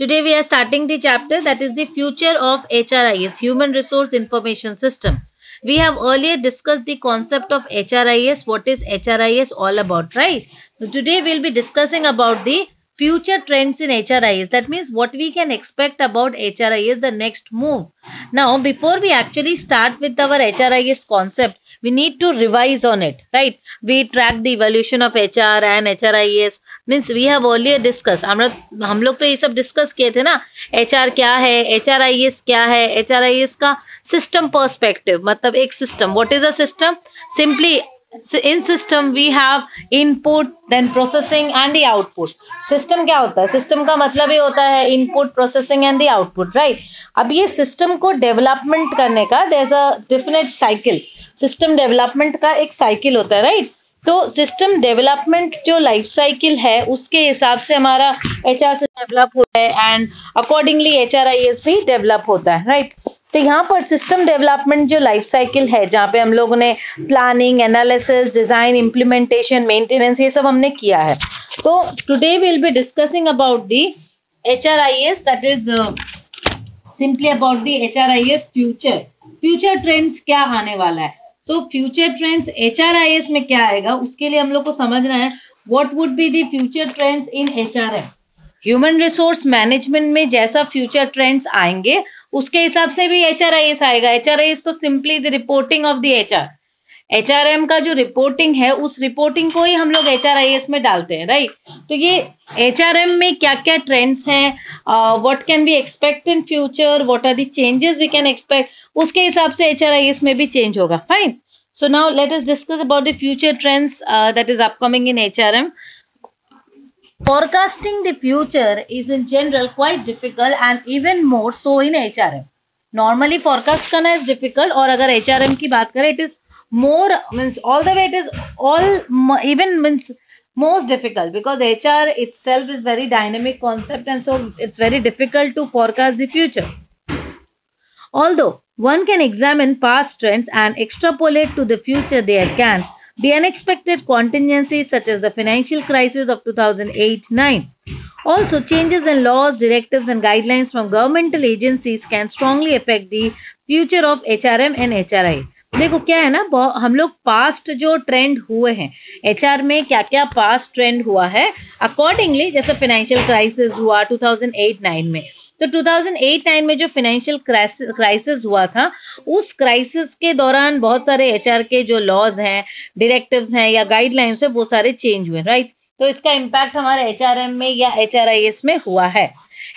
Today we are starting the chapter that is the future of HRIS, Human Resource Information System. We have earlier discussed the concept of HRIS, what is HRIS all about, right? So today we'll be discussing about the future trends in HRIS. That means what we can expect about HRIS, the next move. Now, before we actually start with our HRIS concept, we need to revise on it, right? We track the evolution of HR and HRIS. Means we have earlier discuss हम हम लोग तो ये सब discuss किए थे ना H R क्या है एच आर आई एस क्या है एच आर आई एस का सिस्टम पर्सपेक्टिव मतलब एक system what is a system simply in system we have input then processing and the output system क्या होता है? सिस्टम का मतलब ये होता है input processing and the output right अब ये सिस्टम को डेवलपमेंट करने का there is a definite cycle system development का एक साइकिल होता है राइट right? तो सिस्टम डेवलपमेंट जो लाइफ साइकिल है, उसके हिसाब से हमारा एच से डेवलप होता है and accordingly H R I S भी डेवलप होता है राइट तो यहाँ पर सिस्टम डेवलपमेंट जो लाइफ साइकिल है, जहाँ पे हम लोगों ने planning analysis design implementation maintenance ये सब हमने किया है। तो today will be discussing about the H R I S that is simply about the H R I S future future trends क्या आने वाला है? तो future trends H R I S में क्या आएगा? उसके लिए हम लोग को समझना है what would be the future trends in HRM human resource management में जैसा फ्यूचर ट्रेंड्स आएँगे, उसके हिसाब से भी एच आर आई एस आएगा। एच आर आई एस तो simply the reporting of the H R H R M का जो रिपोर्टिंग है, उस रिपोर्टिंग को ही हम लोग एच आर आई एस में डालते हैं राइट तो ये एचआरएम में क्या क्या ट्रेंड्स हैं what can be expect in future what are the changes we can expect उसके हिसाब से एच आर आई एस में भी चेंज होगा। Fine so now let us discuss about the future trends that is upcoming in H R M forecasting the future is in general quite difficult and even more so in H R M normally forecast करना is difficult और अगर H are M की बात करें it is more means all the way it is all even means most difficult because H R itself is very dynamic concept and so it's very difficult to forecast the future Although one can examine past trends and extrapolate to the future there can be unexpected contingencies such as the financial crisis of 2008-9. Also, changes in laws, directives and guidelines from governmental agencies can strongly affect the future of HRM and HRI. देखो क्या है ना हम लोग past जो trend हुए हैं HR में क्या क्या पास्ट ट्रेंड हुआ है अकॉर्डिंगली जैसे फाइनेंशियल क्राइसिस हुआ 2008-9 में तो 2008-9 में जो फाइनेंशियल क्राइसिस हुआ था उस क्राइसिस के दौरान बहुत सारे एचआर के जो लॉज हैं डायरेक्टिव्स हैं या गाइडलाइंस है वो सारे चेंज हुए राइट तो इसका इम्पैक्ट हमारे एचआरएम में या एचआरआईएस में हुआ है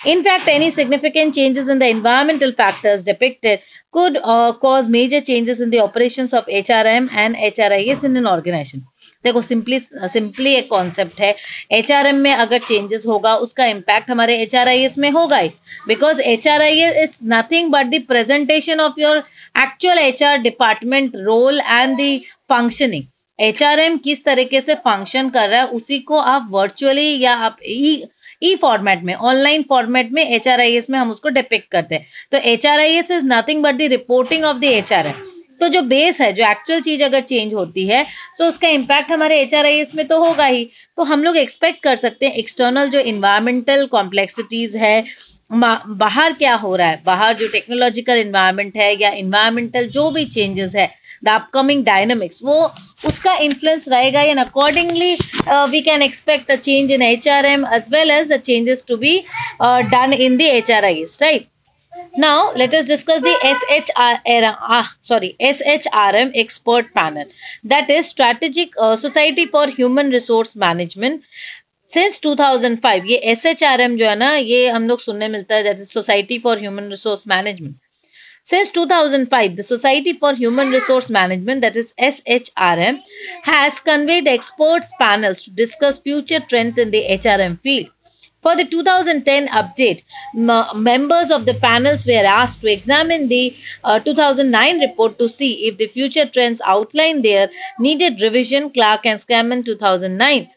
In fact, any significant changes in the environmental factors depicted could uh, cause major changes in the operations of HRM and HRIS in an organization. देखो सिंपली सिंपली एक कॉन्सेप्ट है। HRM में अगर चेंजेस होगा, उसका इम्पैक्ट हमारे HRIS में होगा ही। Because H R I S is nothing but the presentation of your actual H R department role and the functioning H किस तरीके से फ़ंक्शन कर रहा है, उसी को आप वर्चुअली या आप ई ई फॉर्मेट में ऑनलाइन फॉर्मेट में एच आर आई एस में हम उसको डिपिक्ट करते हैं। तो H R I S is nothing but the reporting of the H तो जो बेस है, जो एक्चुअल चीज़ अगर चेंज होती है तो उसका इम्पैक्ट हमारे एच आर में तो होगा ही। तो हम लोग एक्सपेक्ट कर सकते हैं एक्सटर्नल जो इन्वायरमेंटल कॉम्प्लेक्सिटीज है बाहर क्या हो रहा है? बाहर जो टेक्नोलॉजिकल इन्वायरमेंट है या इन्वायरमेंटल जो भी चेंजेस है द अपकमिंग डायनामिक्स वो उसका इन्फ्लुएंस रहेगा and accordingly we can expect a change in H R M as well as the changes to be done in the H R I right Now let us discuss the SHR, uh, sorry, SHRM expert panel that is Strategic uh, Society for Human Resource Management. Since 2005 ये SHRM जो है ना ये हम लोग सुनने मिलता है that is Society for Human Resource Management. Since 2005, the Society for Human Resource Management, that is SHRM, has convened experts panels to discuss future trends in the HRM field. For the 2010 update, members of the panels were asked to examine the uh, 2009 report to see if the future trends outlined there needed revision. Clark and Scammon 2009.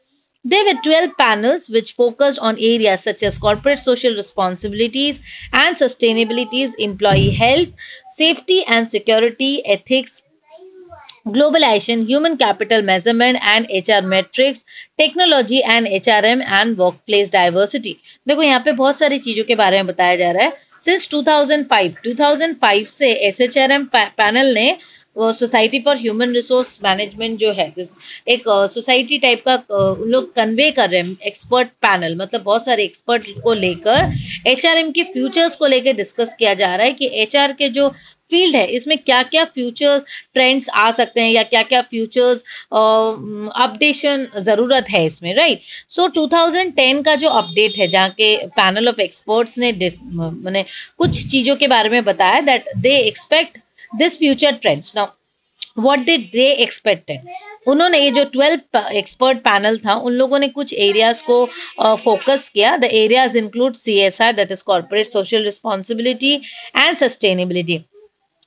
There were 12 panels which focused on areas such as corporate social responsibilities and sustainabilities, employee health, safety and security, ethics, globalization, human capital measurement and HR metrics, technology and H R M and workplace diversity देखो यहाँ पे बहुत सारी चीज़ों के बारे में बताया जा रहा है। सिंस 2005 2005 से S H R M panel ने society for human resource management जो है एक सोसाइटी टाइप का uh, लोग कन्वे कर रहे हैं एक्सपर्ट पैनल मतलब बहुत सारे एक्सपर्ट को लेकर एचआरएम के फ्यूचर्स को लेकर डिस्कस किया जा रहा है कि एचआर के जो फ़ील्ड है इसमें क्या क्या फ्यूचर ट्रेंड्स आ सकते हैं या क्या क्या फ्यूचर्स अपडेशन ज़रूरत है इसमें राइट सो 2010 का जो अपडेट है जहाँ के पैनल ऑफ़ एक्सपर्ट्स ने मैंने कुछ चीज़ों के बारे में बताया that they expect this future trends now what did they expected उन्होंने ये जो ट्वेल्व एक्सपर्ट पैनल था उन लोगों ने कुछ एरियाज़ को फोकस uh, किया। The areas include C S R that is corporate social responsibility and sustainability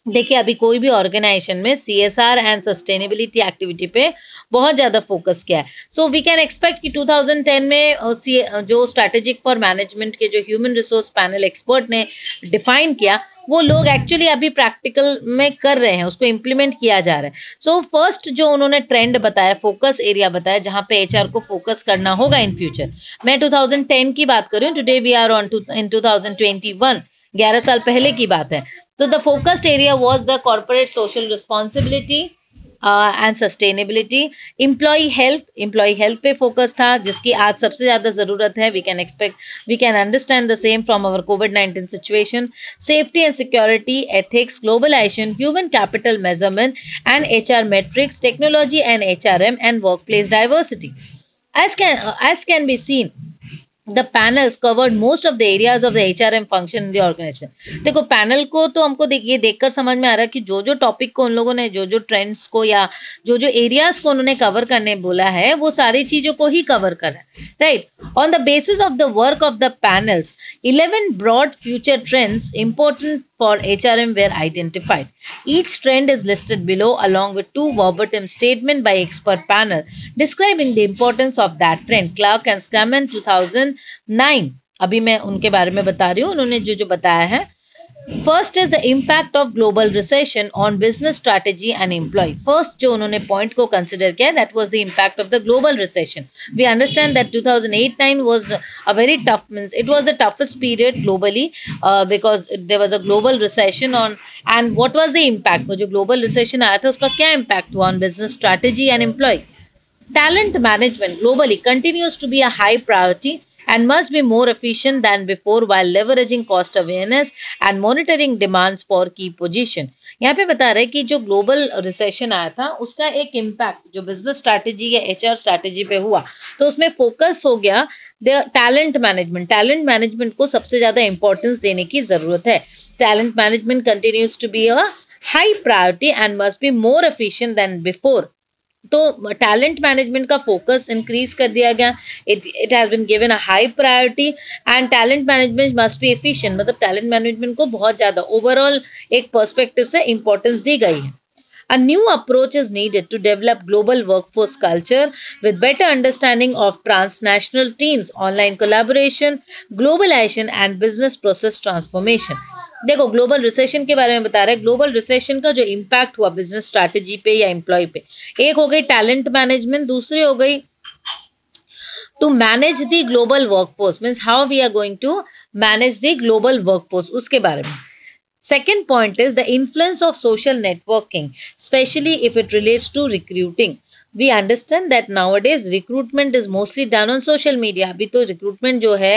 देखिए अभी कोई भी ऑर्गेनाइजेशन में C S R and sustainability activity पे बहुत ज़्यादा फोकस किया है। सो वी कैन एक्सपेक्ट कि 2010 में जो स्ट्रेटेजिक फॉर मैनेजमेंट के जो ह्यूमन रिसोर्स पैनल एक्सपर्ट ने डिफाइन किया वो लोग एक्चुअली अभी प्रैक्टिकल में कर रहे हैं उसको इम्प्लीमेंट किया जा रहा है। सो so, फ़र्स्ट जो उन्होंने ट्रेंड बताया फोकस एरिया बताया जहाँ पे एचआर को फोकस करना होगा इन फ्यूचर मैं 2010 की बात कर today we are on in 2021 11 साल पहले की बात है। So the focused area was the corporate social responsibility uh, and sustainability. Employee health, employee health पे focus था जिसकी आज सबसे ज़्यादा ज़रूरत है. We can expect, we can understand the same from our COVID-19 situation. Safety and security, ethics, globalization, human capital measurement and HR metrics, technology and HRM and workplace diversity. As can, uh, as can be seen, the panels covered most of the areas of the H R M function in देखो panel को तो हमको ये देखकर समझ में आ रहा है कि जो जो टॉपिक को उन लोगों ने जो जो ट्रेंड्स को या जो जो एरियाज़ को उन्होंने कवर करने बोला है, वो सारी चीज़ों को ही कवर कर रहा है right on the basis of the work of the panels eleven broad future trends important for HRM were identified. Each trend is listed below along with two verbatim statement by expert panel describing the importance of that trend. Clark and Scraman 2009. अभी मैं उनके बारे में बता रही हूँ उन्होंने जो जो बताया है first is the impact of global recession on business strategy and employ first जो उन्होंने पॉइंट को कंसिडर किया that was the impact of the global recession we understand that 2008-9 was a very tough means it was the toughest period globally uh, because there was a global recession on and what was the impact वो जो global recession आया था उसका क्या impact हुआ on business strategy and employee talent management globally continues to be a high priority and must be more efficient than before while leveraging cost awareness and monitoring demands for key position. यहाँ पे बता रहे कि जो global recession आया था उसका एक इम्पैक्ट जो बिज़नेस स्ट्रैटेजी या एचआर स्ट्रैटेजी पे हुआ तो उसमें फोकस हो गया टैलेंट मैनेजमेंट टैलेंट मैनेजमेंट को सबसे ज़्यादा इंपॉर्टेंस देने की ज़रूरत है talent management continues to be a high priority and must be more efficient than before तो टैलेंट मैनेजमेंट का फोकस इंक्रीज कर दिया गया। It it has been given a high priority and talent management must be efficient मतलब talent management को बहुत ज़्यादा overall एक पर्सपेक्टिव से इंपॉर्टेंस दी गई है। A new approach is needed to develop global workforce culture with better understanding of transnational teams, online collaboration, globalization, and business process transformation. देखो ग्लोबल रिसेशन के बारे में बता रहे हैं ग्लोबल रिसेशन का जो इम्पैक्ट हुआ बिज़नेस स्ट्रैटेजी पे या एम्प्लॉय पे एक हो गई टैलेंट मैनेजमेंट दूसरी हो गई to manage the global workforce means how we are going to manage the global workforce उसके बारे में Second point is the influence of social networking, especially if it relates to recruiting. We understand that nowadays recruitment is mostly done on social media अभी तो recruitment जो है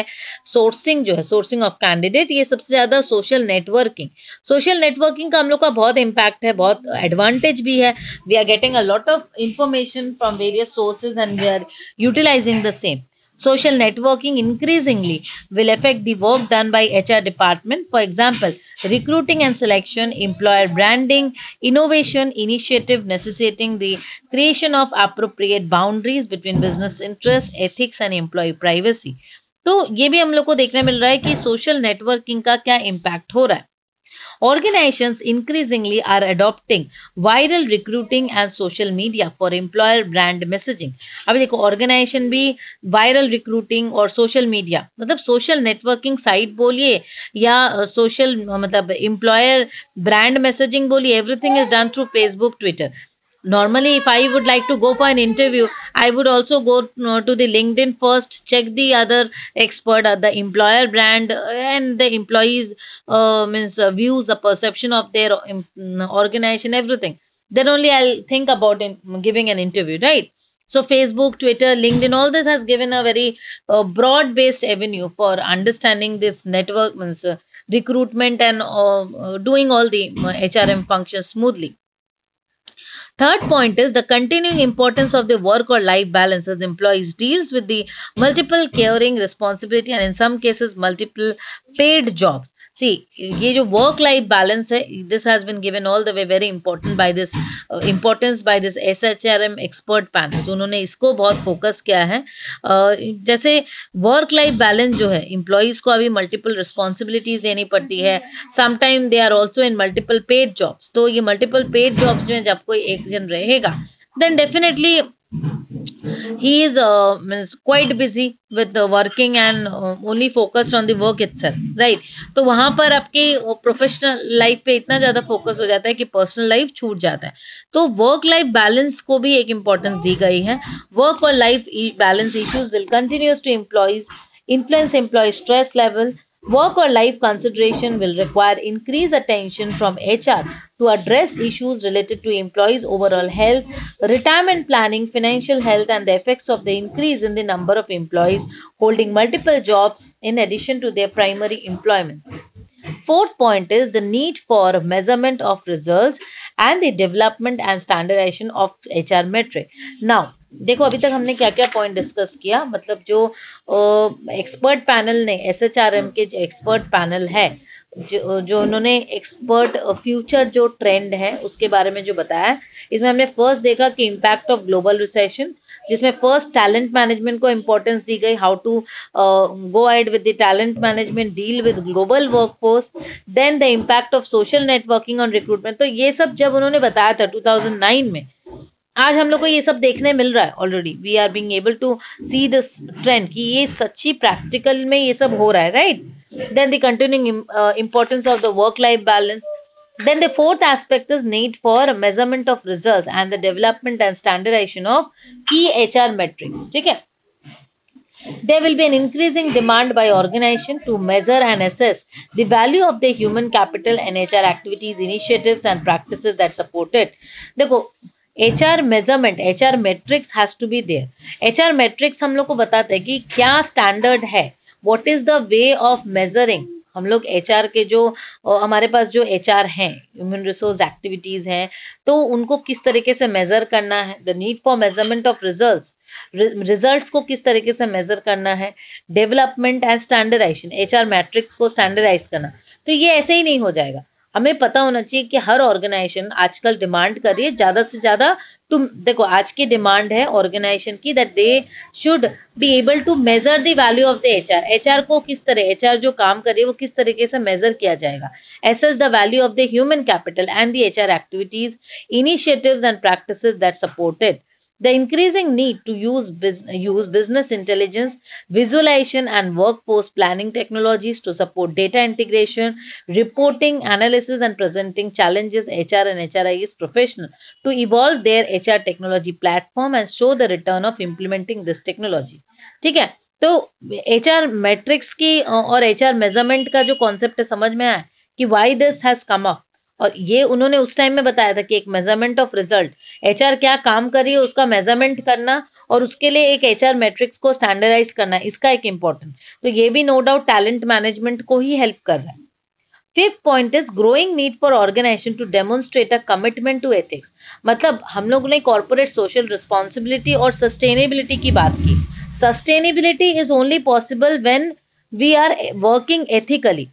sourcing जो है sourcing of candidate ये सबसे ज़्यादा सोशल नेटवर्किंग सोशल नेटवर्किंग का हम लोग का बहुत इम्पैक्ट है बहुत एडवांटेज भी है. We are getting a lot of information from various sources and we are utilising the same Social networking increasingly will affect the work done by HR department. For example, recruiting and selection, employer branding, innovation, initiative necessitating the creation of appropriate boundaries between business interests, ethics and employee privacy. तो ये भी हम लोग को देखने मिल रहा है कि सोशल नेटवर्किंग का क्या इम्पैक्ट हो रहा है Organizations increasingly are adopting viral recruiting and social media for employer brand messaging. अभी देखो ऑर्गेनाइजेशन भी वायरल रिक्रूटिंग और सोशल मीडिया मतलब सोशल नेटवर्किंग साइट बोलिए या सोशल मतलब एम्प्लॉयर ब्रांड मैसेजिंग बोलिए everything is done through Facebook Twitter normally if i would like to go for an interview i would also go uh, to the linkedin first check the other expert uh, the employer brand uh, and the employees uh, means uh, views the perception of their um, organization everything. Then only i'll think about in, giving an interview right? So facebook twitter linkedin all this has given a very uh, broad based avenue for understanding this network means recruitment and doing all the hrm functions smoothly Third point is the continuing importance of the work or life balance as employees deals with the multiple caring responsibility and in some cases multiple paid jobs. See ये जो work life balance है this has been given all the way very important by this importance by this S H R M expert panel उन्होंने इसको बहुत focus किया है। Uh, जैसे work life balance जो है इंप्लॉइज को अभी मल्टीपल रिस्पॉन्सिबिलिटीज देनी पड़ती है। Sometime they are also in multiple paid jobs तो ये मल्टीपल पेड जॉब्स में जब कोई एक जन रहेगा then definitely he is uh, quite busy with the working and uh, only focused on the work itself right? तो वहाँ पर आपके प्रोफेशनल लाइफ पे इतना ज़्यादा फोकस हो जाता है कि पर्सनल लाइफ छूट जाता है। तो वर्क लाइफ बैलेंस को भी एक इंपॉर्टेंस दी गई है। वर्क और life balance issues will continues to employees influence employee stress level Work or life consideration will require increased attention from HR to address issues related to employees' overall health, retirement planning, financial health, and the effects of the increase in the number of employees holding multiple jobs in addition to their primary employment. Fourth point is the need for measurement of results and the development and standardization of HR metric. Now, देखो, अभी तक हमने क्या क्या point discuss किया? मतलब जो expert panel ने एस एच आर एम के जो एक्सपर्ट पैनल है, जो जो उन्होंने एक्सपर्ट फ्यूचर जो ट्रेंड है, उसके बारे में जो बताया, इसमें हमने फ़र्स्ट देखा कि इम्पैक्ट ऑफ़ ग्लोबल रिसेशन जिसमें फ़र्स्ट टैलेंट मैनेजमेंट को इम्पोर्टेंस दी गई how to go ahead with the talent management deal with global workforce then the impact of social networking on recruitment तो ये सब जब उन्होंने बताया था 2009 में आज हम लोग को ये सब देखने मिल रहा है already we are being able to see this trend कि ये सच्ची प्रैक्टिकल में ये सब हो रहा है right then the continuing importance of the work life balance then the fourth aspect is need for measurement of result and the development and standardization of key H R metrics ठीक है? There will be an increasing demand by organization to measure and assess the value of the human capital and hr activities, initiatives and practices that support it. देखो H R measurement H R metrics has to be there H R metrics हम लोग को बताते हैं कि क्या standard है। What is the way of measuring हम लोग एच आर के जो हमारे पास जो एच आर हैं ह्यूमन रिसोर्स एक्टिविटीज़ हैं तो उनको किस तरीके से मेजर करना है? The need for measurement of result results को किस तरीके से मेजर करना है? Development and standardization H R matrix को स्टैंडर्डाइज करना। तो ये ऐसे ही नहीं हो जाएगा। हमें पता होना चाहिए कि हर ऑर्गेनाइजेशन आजकल डिमांड कर रही है, ज़्यादा से ज़्यादा तुम, देखो, आज की डिमांड है ऑर्गेनाइजेशन की that they should be able to measure the value of the HR HR को किस तरह एचआर जो काम कर वो किस तरीके से मेजर किया जाएगा? Assess the value of the human capital and the HR activities initiatives and practices that supported The increasing need to use, use business intelligence, visualization, and workforce planning technologies to support data integration, reporting, analysis, and presenting challenges HR and HRI is professional to evolve their HR technology platform and show the return of implementing this technology. ठीक है तो H R matrix की और H R measurement का जो concept है समझ में आया कि why this has come up और ये उन्होंने उस टाइम में बताया था कि एक मेज़रमेंट ऑफ़ रिज़ल्ट एचआर क्या काम कर रही है उसका मेज़रमेंट करना और उसके लिए एक एचआर मैट्रिक्स को स्टैंडर्डाइज करना, इसका एक इंपॉर्टेंट तो ये भी नो डाउट टैलेंट मैनेजमेंट को ही हेल्प कर रहा है। Fifth point is growing need for organization to demonstrate a commitment to ethics मतलब हम लोगों ने कॉर्पोरेट सोशल रिस्पॉन्सिबिलिटी और सस्टेनेबिलिटी की बात की। Sustainability is only possible when we are working ethically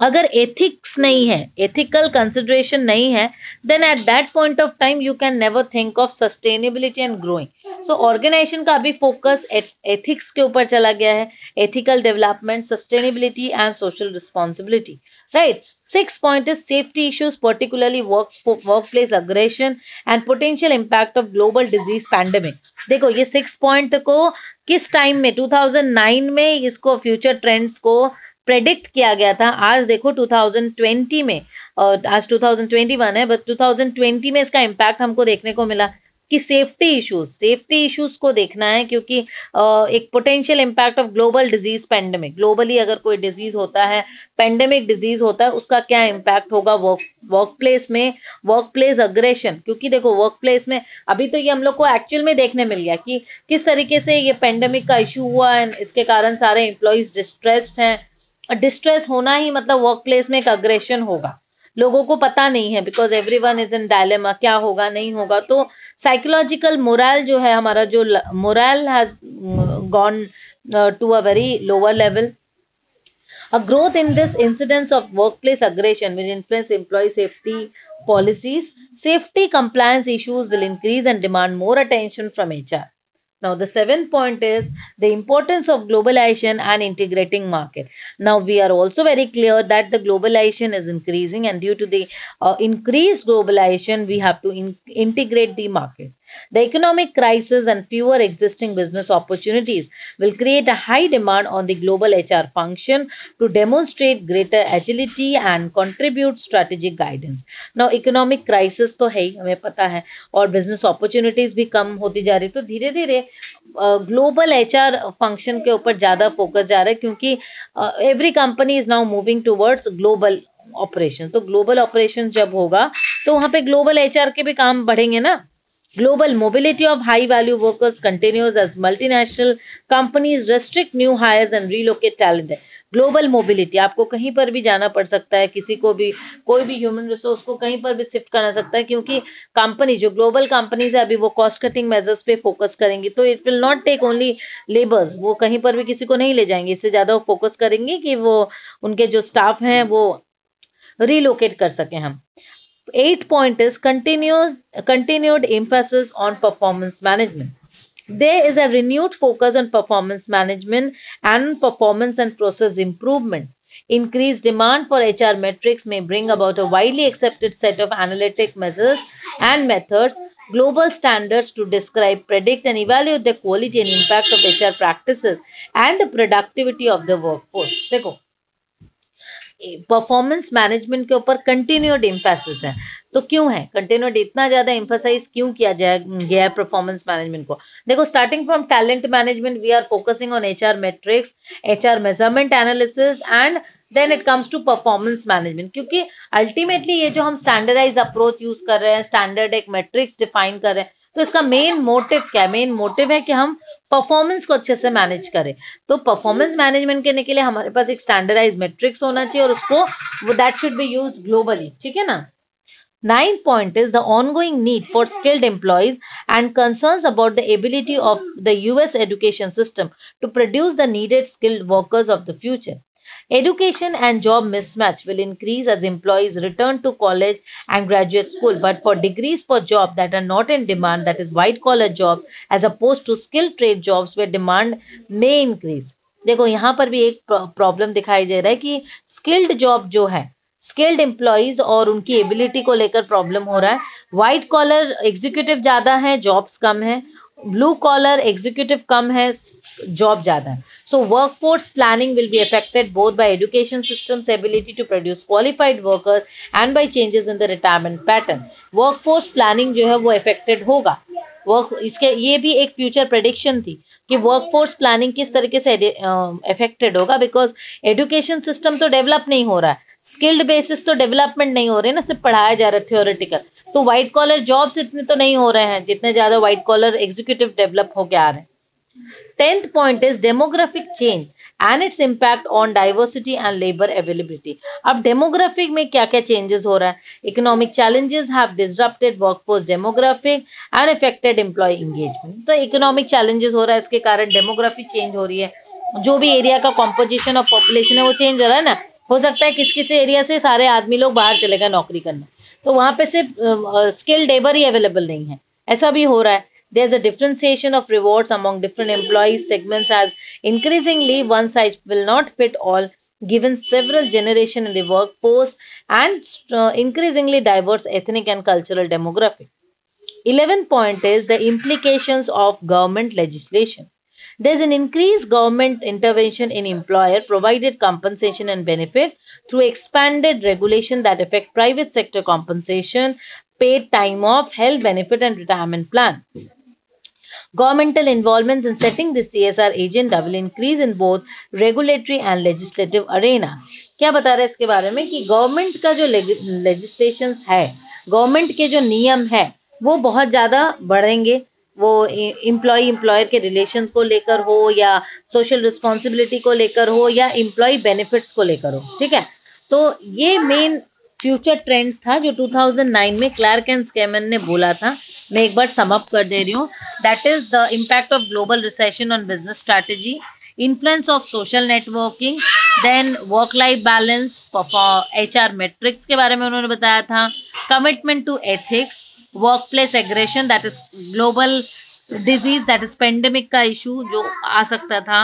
अगर एथिक्स नहीं है एथिकल कंसिडरेशन नहीं है then at that point of time you can never think of sustainability and growing so organization का अभी फोकस एथिक्स के ऊपर चला गया है ethical development sustainability and social responsibility right six point is safety issues particularly work work place aggression and potential impact of global disease pandemic देखो, ये six point को किस टाइम में 2009 में इसको फ्यूचर ट्रेंड्स को प्रेडिक्ट किया गया था। आज देखो 2020 में, और आज 2021 है बट 2020 में इसका इम्पैक्ट हमको देखने को मिला कि सेफ्टी इश्यूज़ सेफ्टी इश्यूज़ को देखना है क्योंकि एक potential impact of global disease pandemic globally अगर कोई डिज़ीज़ होता है पेंडेमिक डिज़ीज़ होता है, उसका क्या इम्पैक्ट होगा वर्क वर्क प्लेस में? वर्क प्लेस अग्रेशन क्योंकि देखो वर्क प्लेस में अभी तो ये हम लोग को एक्चुअल में देखने मिल गया कि किस तरीके से ये पेंडेमिक का इशू हुआ है इसके कारण सारे एम्प्लॉयज़ डिस्ट्रेस्ड हैं। डिस्ट्रेस होना ही मतलब वर्क प्लेस में एक अग्रेशन होगा। लोगों को पता नहीं है because everyone is in dilemma क्या होगा, नहीं होगा। तो साइकोलॉजिकल मोरल जो है हमारा, जो moral has gone to a very lower level a growth in this incidence of work place aggression will influence employee safety policies safety compliance issues will increase and demand more attention from H Now, the seventh point is the importance of globalization and integrating market. Now, we are also very clear that the globalization is increasing and due to the uh, increased globalization, we have to in integrate the market. The economic crisis and fewer existing business opportunities will create a high demand on the global HR function to demonstrate greater agility and contribute strategic guidance. Now economic crisis तो है ही हमें पता है और business opportunities भी कम होती जा रही तो धीरे धीरे ग्लोबल एच आर फ़ंक्शन के ऊपर ज़्यादा फोकस जा रहा है क्योंकि every company is now moving towards global operation तो ग्लोबल ऑपरेशन जब होगा तो वहाँ पे ग्लोबल एचआर के भी काम बढ़ेंगे ना Global mobility of high value workers continues as multinational companies restrict new hires and relocate talent. Global mobility आपको कहीं पर भी जाना पड़ सकता है, किसी को भी, कोई भी ह्यूमन रिसोर्स को कहीं पर भी शिफ्ट करना सकता है, क्योंकि कंपनी जो ग्लोबल कंपनीज़ है, अभी वो कॉस्ट कटिंग मेजर्स पे फोकस करेंगी तो it will not take only labours वो कहीं पर भी किसी को नहीं ले जाएँगे, इससे ज़्यादा वो फोकस करेंगे कि वो, उनके जो स्टाफ हैं, वो रिलोकेट कर सके हम eighth point is continuous continued emphasis on performance management. There is a renewed focus on performance management and performance and process improvement. Increased demand for hr metrics may bring about a widely accepted set of analytic measures and methods global standards to describe predict and evaluate the quality and impact of hr practices and the productivity of the workforce. देखो performance management के ऊपर continued emphasis है। तो क्यों है? Continued इतना ज़्यादा emphasise क्यों किया जाए, गया है परफॉर्मेंस मैनेजमेंट को? देखो starting from talent management we are focusing on H R metrics H R measurement analysis and then it comes to performance management क्योंकि अल्टीमेटली ये जो हम स्टैंडर्डाइज अप्रोच यूज़ कर रहे हैं स्टैंडर्ड एक मेट्रिक्स डिफाइन कर रहे हैं तो इसका मेन मोटिव क्या है? मेन मोटिव है कि हम परफॉर्मेंस को अच्छे से मैनेज करे। तो परफॉर्मेंस मैनेजमेंट करने के लिए हमारे पास एक स्टैंडर्डाइज मेट्रिक्स होना चाहिए और उसको that should be use globally ठीक है ना? Ninth point is the ongoing need for skilled employees and concern about the ability of the US education system to produce the needed skilled workers of the future Education and job mismatch will increase as employees return to college and graduate school. But for degrees for jobs that are not in demand, that is white collar job, as opposed to skilled trade jobs where demand may increase. देखो यहाँ पर भी एक problem दिखाई दे रहा है कि skilled job जो है स्किल्ड एम्प्लॉयज़ और उनकी एबिलिटी को लेकर प्रॉब्लम हो रहा है व्हाइट कॉलर एग्जीक्यूटिव ज़्यादा है जॉब्स कम है ब्लू कॉलर एग्जीक्यूटिव कम है जॉब ज़्यादा है। So work force planning will be affected both by education system ability to produce qualified worker and by changes in the retirement pattern work force planning जो है वो affected होगा। Work इसके, ये भी एक फ्यूचर प्रडिक्शन थी कि वर्क फोर्स प्लानिंग किस तरीके से अफेक्टेड होगा बिकॉज़ एजुकेशन सिस्टम तो डेवलप नहीं हो रहा है। स्किल्ड बेसिस तो डेवलपमेंट नहीं हो रही ना, सिर्फ़ पढ़ाया जा रहा है थियोरिटिकल तो व्हाइट कॉलर जॉब्स इतने तो नहीं हो रहे हैं, जितने ज़्यादा व्हाइट कॉलर एग्जीक्यूटिव डेवलप हो आ है। Tenth point is demographic change and its impact on diversity and labour availability अब डेमोग्राफिक में क्या क्या चेंजेस हो रहा है? Economic challenges have demographic and effected employee engagement तो इकोनॉमिक चैलेंजेस हो रहा है, इसके कारण डेमोग्राफिक चेंज हो रही है। जो भी एरिया का कॉम्पोजिशन ऑफ़ पॉपुलेशन है, वो चेंज हो रहा है ना? हो सकता है किस किस एरिया से सारे आदमी लोग बाहर चले गए नौकरी करना। तो वहाँ पे सिर्फ़ स्किल्ड लेबर ही अवेलेबल नहीं है। ऐसा भी हो रहा है। There is a differentiation of rewards among different employees segments as increasingly one size will not fit all given several generation in the work force and increasingly diverse ethnic and cultural demography eleven point is the implication of government legislation there is an increase government intervention in employer provided compensation and benefit through expanded regulation that affect private sector compensation, paid time off, health benefit and retirement plan. Governmental involvement in setting the CSR agenda will increase in both regulatory and legislative arena. क्या बता रहे हैं इसके बारे में कि government का जो लेजिस्लेशन है गवर्नमेंट के जो नियम है वो बहुत ज़्यादा बढ़ेंगे वो एम्प्लॉय एम्प्लॉयर के रिलेशन को लेकर हो या सोशल रिस्पॉन्सिबिलिटी को लेकर हो या एम्प्लॉय बेनिफिट्स को लेकर हो ठीक है तो ये मेन फ्यूचर ट्रेंड्स था जो 2009 में क्लार्क एंड स्केमन ने बोला था। मैं एक बार समअप कर दे रही हूँ। That is the impact of global recession on business strategy of social networking, then work life balance H R metrics के बारे में उन्होंने बताया था। Commitment to ethics work place aggression that is global disease that is pandemic का issue जो आ सकता था।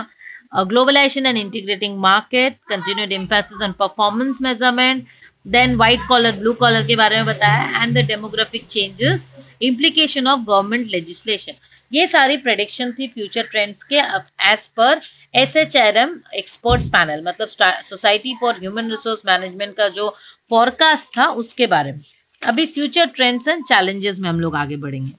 Globalization and integrating market continued emphasis on performance measurement then white collar blue collar के बारे में बताया and the demographic changes implication of government legislation ये सारी प्रेडिक्शन थी फ्यूचर ट्रेंड्स के as per S H R M experts panel मतलब society for human resource management का जो फॉरकास्ट था, उसके बारे में। अभी फ्यूचर ट्रेंड्स एंड चैलेंजेस में हम लोग आगे बढ़ेंगे।